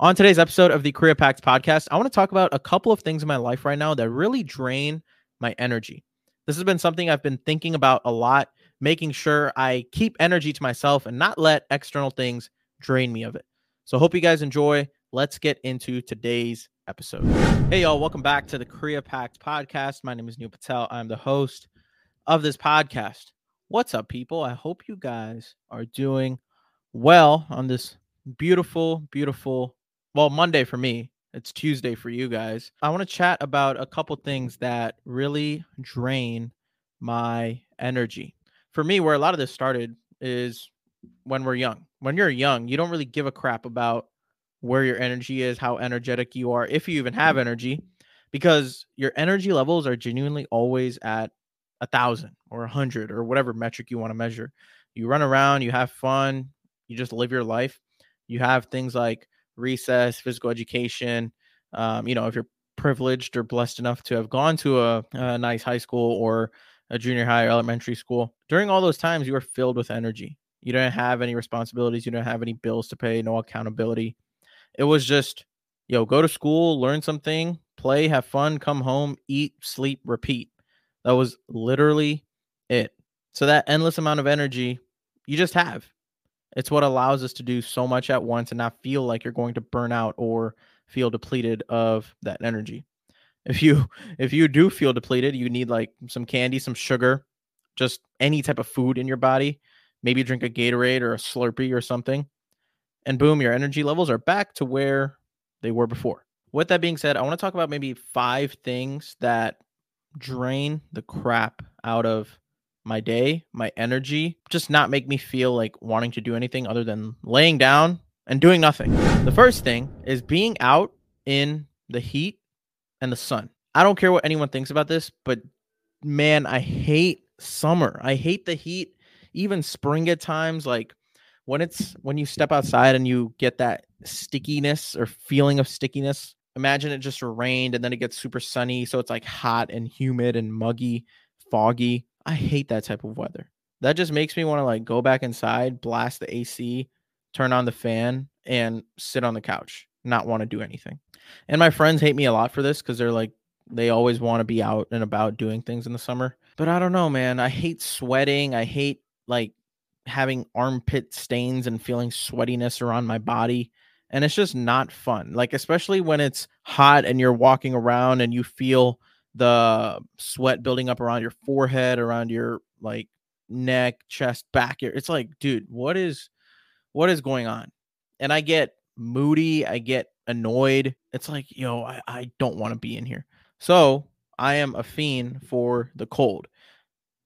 On today's episode of the Career Packs podcast, I want to talk about a couple of things in my life right now that really drain my energy. This has been something I've been thinking about a lot, making sure I keep energy to myself and not let external things drain me of it. So, hope you guys enjoy. Let's get into today's episode. Hey, y'all, welcome back to the Career Packs podcast. My name is Neil Patel. I'm the host of this podcast. What's up, people? I hope you guys are doing well on this beautiful, beautiful well, Monday for me. It's Tuesday for you guys. I want to chat about a couple things that really drain my energy. For me, where a lot of this started is when we're young. When you're young, you don't really give a crap about where your energy is, how energetic you are, if you even have energy, because your energy levels are genuinely always at a thousand or a hundred or whatever metric you want to measure. You run around, you have fun, you just live your life. You have things like recess, physical education. Um, you know, if you're privileged or blessed enough to have gone to a, a nice high school or a junior high or elementary school, during all those times, you were filled with energy. You didn't have any responsibilities. You didn't have any bills to pay, no accountability. It was just, yo, go to school, learn something, play, have fun, come home, eat, sleep, repeat. That was literally it. So that endless amount of energy you just have. It's what allows us to do so much at once and not feel like you're going to burn out or feel depleted of that energy. If you if you do feel depleted, you need like some candy, some sugar, just any type of food in your body. Maybe drink a Gatorade or a Slurpee or something. And boom, your energy levels are back to where they were before. With that being said, I want to talk about maybe five things that drain the crap out of my day, my energy, just not make me feel like wanting to do anything other than laying down and doing nothing. The first thing is being out in the heat and the sun. I don't care what anyone thinks about this, but man, I hate summer. I hate the heat, even spring at times. Like when it's when you step outside and you get that stickiness or feeling of stickiness. Imagine it just rained and then it gets super sunny. So it's like hot and humid and muggy, foggy. I hate that type of weather. That just makes me want to like go back inside, blast the AC, turn on the fan, and sit on the couch, not want to do anything. And my friends hate me a lot for this because they're like, they always want to be out and about doing things in the summer. But I don't know, man. I hate sweating. I hate like having armpit stains and feeling sweatiness around my body. And it's just not fun. Like, especially when it's hot and you're walking around and you feel the sweat building up around your forehead, around your like neck, chest, back. It's like, dude, what is what is going on? And I get moody, I get annoyed. It's like, yo, I, I don't want to be in here. So I am a fiend for the cold.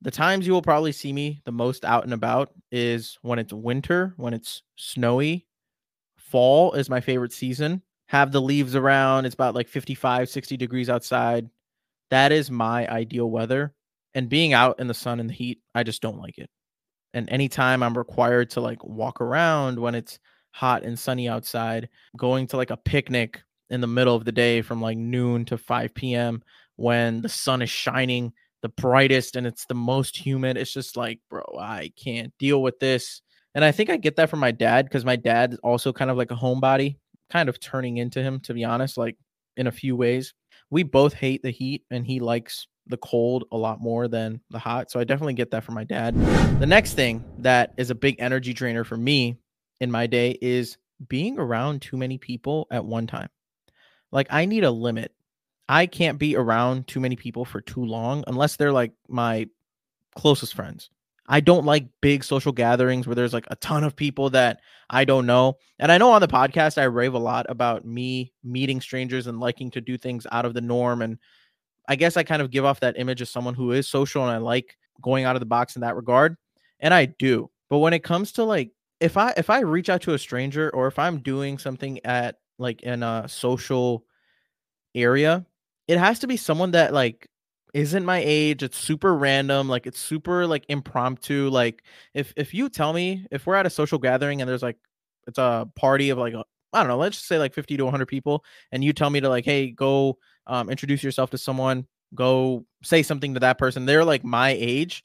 The times you will probably see me the most out and about is when it's winter, when it's snowy. Fall is my favorite season. Have the leaves around. It's about like 55, 60 degrees outside. That is my ideal weather. And being out in the sun and the heat, I just don't like it. And anytime I'm required to like walk around when it's hot and sunny outside, going to like a picnic in the middle of the day from like noon to 5 p.m. when the sun is shining the brightest and it's the most humid. It's just like, bro, I can't deal with this. And I think I get that from my dad because my dad is also kind of like a homebody, kind of turning into him, to be honest, like in a few ways we both hate the heat and he likes the cold a lot more than the hot. So I definitely get that from my dad. The next thing that is a big energy drainer for me in my day is being around too many people at one time. Like I need a limit. I can't be around too many people for too long unless they're like my closest friends. I don't like big social gatherings where there's like a ton of people that I don't know. And I know on the podcast I rave a lot about me meeting strangers and liking to do things out of the norm and I guess I kind of give off that image of someone who is social and I like going out of the box in that regard. And I do. But when it comes to like if I if I reach out to a stranger or if I'm doing something at like in a social area, it has to be someone that like isn't my age. It's super random. Like it's super like impromptu. Like if if you tell me if we're at a social gathering and there's like it's a party of like I don't know, let's just say like 50 to 100 people, and you tell me to like, hey, go um, introduce yourself to someone, go say something to that person. They're like my age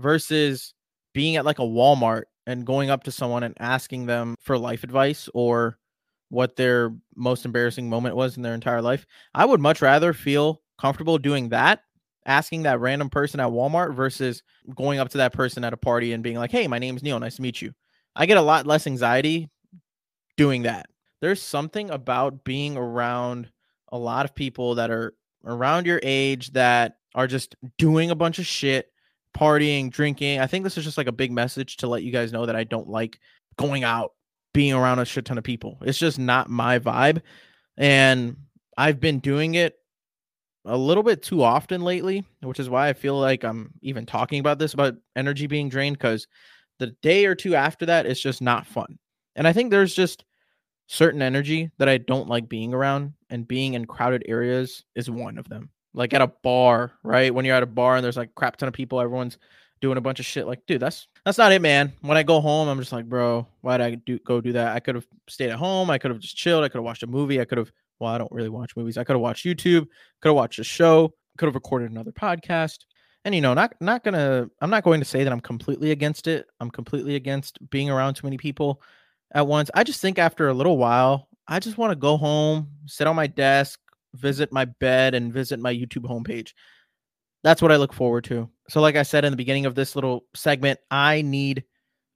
versus being at like a Walmart and going up to someone and asking them for life advice or what their most embarrassing moment was in their entire life. I would much rather feel comfortable doing that, asking that random person at Walmart versus going up to that person at a party and being like, "Hey, my name's Neil. Nice to meet you." I get a lot less anxiety doing that. There's something about being around a lot of people that are around your age that are just doing a bunch of shit, partying, drinking. I think this is just like a big message to let you guys know that I don't like going out, being around a shit ton of people. It's just not my vibe. And I've been doing it a little bit too often lately, which is why I feel like I'm even talking about this about energy being drained because the day or two after that, it's just not fun. And I think there's just certain energy that I don't like being around, and being in crowded areas is one of them. Like at a bar, right? When you're at a bar and there's like crap ton of people, everyone's doing a bunch of shit. Like, dude, that's that's not it, man. When I go home, I'm just like, bro, why did I do go do that? I could have stayed at home. I could have just chilled. I could have watched a movie. I could have. Well, I don't really watch movies. I could have watched YouTube. Could have watched a show. Could have recorded another podcast. And you know, not not gonna. I'm not going to say that I'm completely against it. I'm completely against being around too many people at once. I just think after a little while, I just want to go home, sit on my desk, visit my bed, and visit my YouTube homepage. That's what I look forward to. So, like I said in the beginning of this little segment, I need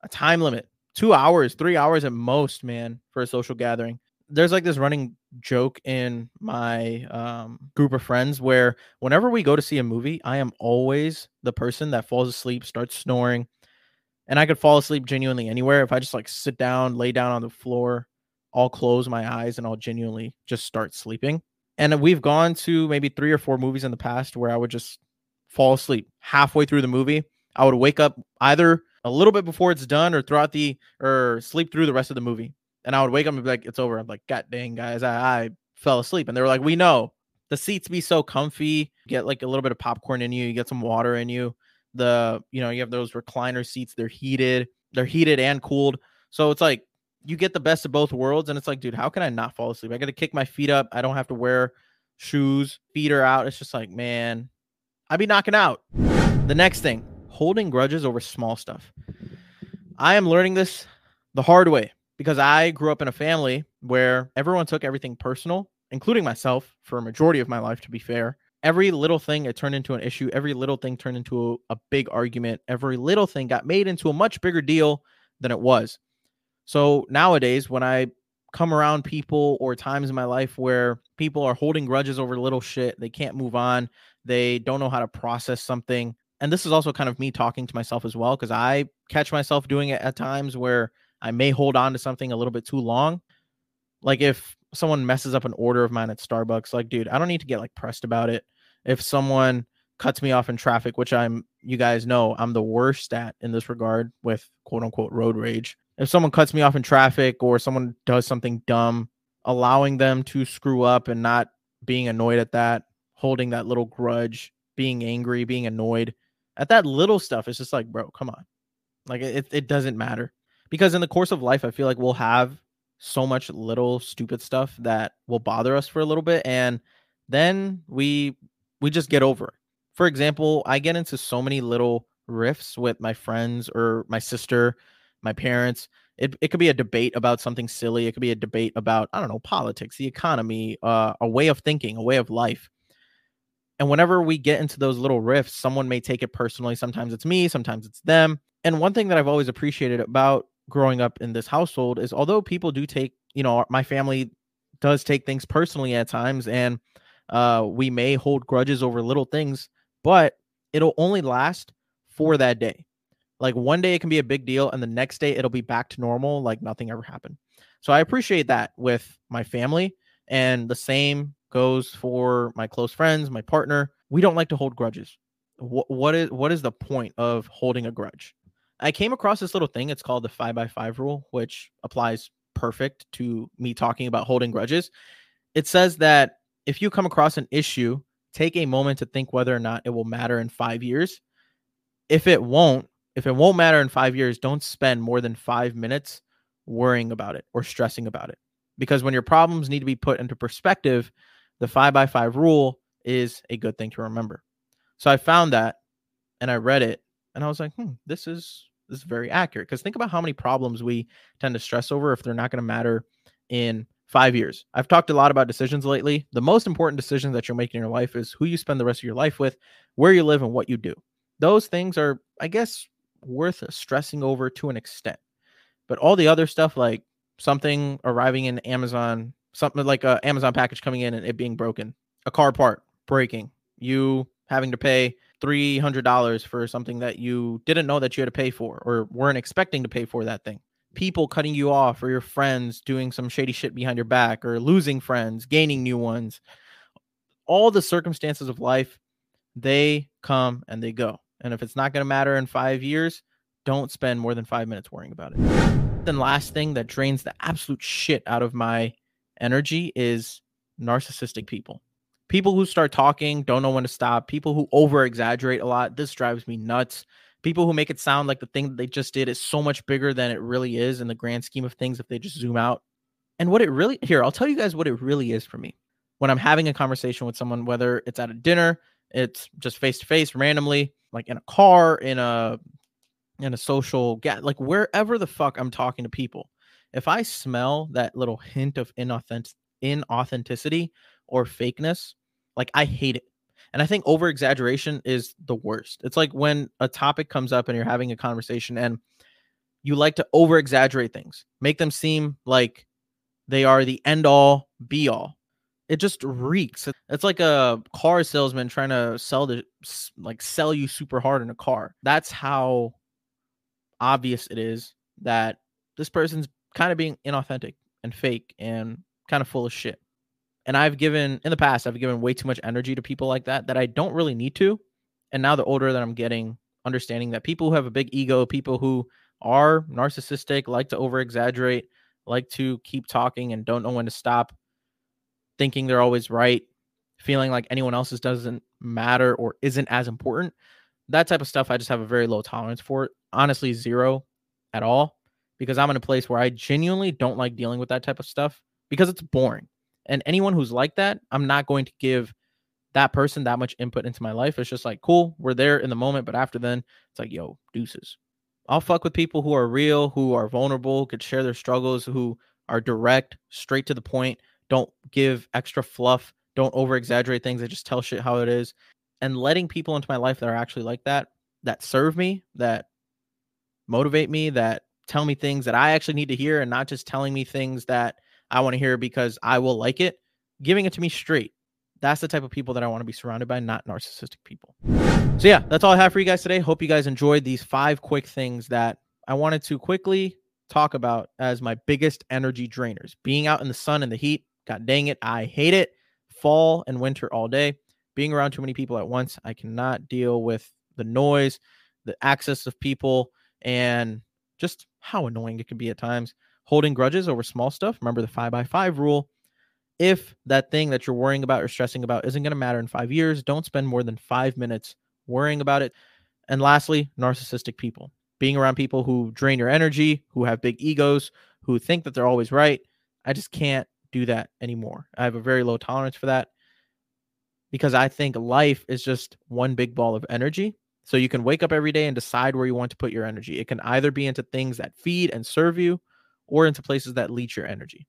a time limit two hours, three hours at most, man, for a social gathering. There's like this running joke in my um, group of friends where whenever we go to see a movie, I am always the person that falls asleep, starts snoring, and I could fall asleep genuinely anywhere if I just like sit down, lay down on the floor, I'll close my eyes and I'll genuinely just start sleeping. And we've gone to maybe three or four movies in the past where I would just fall asleep halfway through the movie. I would wake up either a little bit before it's done or throughout the or sleep through the rest of the movie. And I would wake up and be like, it's over. I'm like, God dang, guys, I, I fell asleep. And they were like, we know. The seats be so comfy. Get like a little bit of popcorn in you, you get some water in you. The you know you have those recliner seats. They're heated. They're heated and cooled. So it's like you get the best of both worlds and it's like dude how can i not fall asleep? I gotta kick my feet up. I don't have to wear shoes. Feet are out. It's just like man i'd be knocking out. The next thing holding grudges over small stuff. I am learning this the hard way because i grew up in a family where everyone took everything personal including myself for a majority of my life to be fair. Every little thing it turned into an issue. Every little thing turned into a, a, big argument. Every little thing got made into a much bigger deal than it was. So nowadays when i come around people or times in my life where people are holding grudges over little shit they can't move on they don't know how to process something and this is also kind of me talking to myself as well because i catch myself doing it at times where i may hold on to something a little bit too long like if someone messes up an order of mine at starbucks like dude i don't need to get like pressed about it if someone cuts me off in traffic, which I'm, you guys know, I'm the worst at in this regard with quote unquote road rage. If someone cuts me off in traffic or someone does something dumb, allowing them to screw up and not being annoyed at that, holding that little grudge, being angry, being annoyed at that little stuff, it's just like, bro, come on. Like it, it doesn't matter. Because in the course of life, I feel like we'll have so much little stupid stuff that will bother us for a little bit. And then we we just get over it. For example, I get into so many little riffs with my friends or my sister, my parents. It, it could be a debate about something silly. It could be a debate about, I don't know, politics, the economy, uh, a way of thinking, a way of life. And whenever we get into those little riffs, someone may take it personally. Sometimes it's me, sometimes it's them. And one thing that I've always appreciated about growing up in this household is although people do take, you know, my family does take things personally at times. And uh, we may hold grudges over little things, but it'll only last for that day. Like one day it can be a big deal, and the next day it'll be back to normal, like nothing ever happened. So I appreciate that with my family, and the same goes for my close friends, my partner. We don't like to hold grudges. What, what is what is the point of holding a grudge? I came across this little thing. It's called the five by five rule, which applies perfect to me talking about holding grudges. It says that if you come across an issue, take a moment to think whether or not it will matter in five years. If it won't, if it won't matter in five years, don't spend more than five minutes worrying about it or stressing about it. Because when your problems need to be put into perspective, the five by five rule is a good thing to remember. So I found that and I read it and I was like, hmm, this is this is very accurate. Because think about how many problems we tend to stress over if they're not going to matter in five years. I've talked a lot about decisions lately. The most important decision that you're making in your life is who you spend the rest of your life with, where you live, and what you do. Those things are, I guess, worth stressing over to an extent. But all the other stuff, like something arriving in Amazon, something like a Amazon package coming in and it being broken, a car part breaking, you having to pay $300 for something that you didn't know that you had to pay for or weren't expecting to pay for that thing. People cutting you off or your friends doing some shady shit behind your back or losing friends, gaining new ones. All the circumstances of life, they come and they go. And if it's not going to matter in five years, don't spend more than five minutes worrying about it. Then, last thing that drains the absolute shit out of my energy is narcissistic people people who start talking don't know when to stop. People who over exaggerate a lot this drives me nuts. People who make it sound like the thing that they just did is so much bigger than it really is in the grand scheme of things if they just zoom out. And what it really here i'll tell you guys what it really is for me. When i'm having a conversation with someone whether it's at a dinner it's just face to face randomly like in a car in a in a social get like wherever the fuck i'm talking to people if i smell that little hint of inauthentic inauthenticity or fakeness like I hate it. And I think over exaggeration is the worst. It's like when a topic comes up and you're having a conversation and you like to over exaggerate things, make them seem like they are the end all be all. It just reeks. It's like a car salesman trying to sell the like sell you super hard in a car. That's how obvious it is that this person's kind of being inauthentic and fake and kind of full of shit. And I've given in the past, I've given way too much energy to people like that that I don't really need to. And now the older that I'm getting, understanding that people who have a big ego, people who are narcissistic, like to over exaggerate, like to keep talking and don't know when to stop, thinking they're always right, feeling like anyone else's doesn't matter or isn't as important. That type of stuff, I just have a very low tolerance for it. Honestly, zero at all, because I'm in a place where I genuinely don't like dealing with that type of stuff because it's boring. And anyone who's like that, I'm not going to give that person that much input into my life. It's just like, cool, we're there in the moment. But after then, it's like, yo, deuces. I'll fuck with people who are real, who are vulnerable, could share their struggles, who are direct, straight to the point, don't give extra fluff, don't over exaggerate things. They just tell shit how it is. And letting people into my life that are actually like that, that serve me, that motivate me, that tell me things that I actually need to hear and not just telling me things that I want to hear because I will like it, giving it to me straight. That's the type of people that I want to be surrounded by, not narcissistic people. So, yeah, that's all I have for you guys today. Hope you guys enjoyed these five quick things that I wanted to quickly talk about as my biggest energy drainers. Being out in the sun and the heat, god dang it, I hate it. Fall and winter all day. Being around too many people at once, I cannot deal with the noise, the access of people, and just how annoying it can be at times holding grudges over small stuff, remember the five by five rule. If that thing that you're worrying about or stressing about isn't going to matter in five years, don't spend more than five minutes worrying about it. And lastly, narcissistic people. Being around people who drain your energy, who have big egos, who think that they're always right. I just can't do that anymore. I have a very low tolerance for that because I think life is just one big ball of energy. So you can wake up every day and decide where you want to put your energy. It can either be into things that feed and serve you or into places that leech your energy.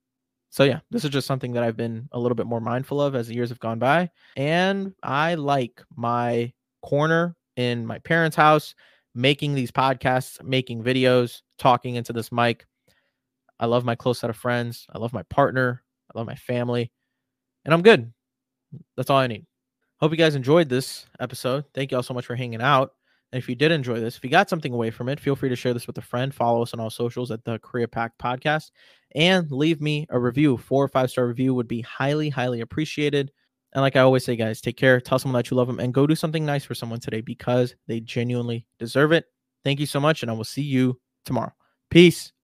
So yeah, this is just something that I've been a little bit more mindful of as the years have gone by. And I like my corner in my parents' house, making these podcasts, making videos, talking into this mic. I love my close set of friends. I love my partner. I love my family. And I'm good. That's all I need. Hope you guys enjoyed this episode. Thank you all so much for hanging out. If you did enjoy this, if you got something away from it, feel free to share this with a friend. Follow us on all socials at the Korea Pack Podcast and leave me a review. Four or five star review would be highly, highly appreciated. And like I always say, guys, take care. Tell someone that you love them and go do something nice for someone today because they genuinely deserve it. Thank you so much. And I will see you tomorrow. Peace.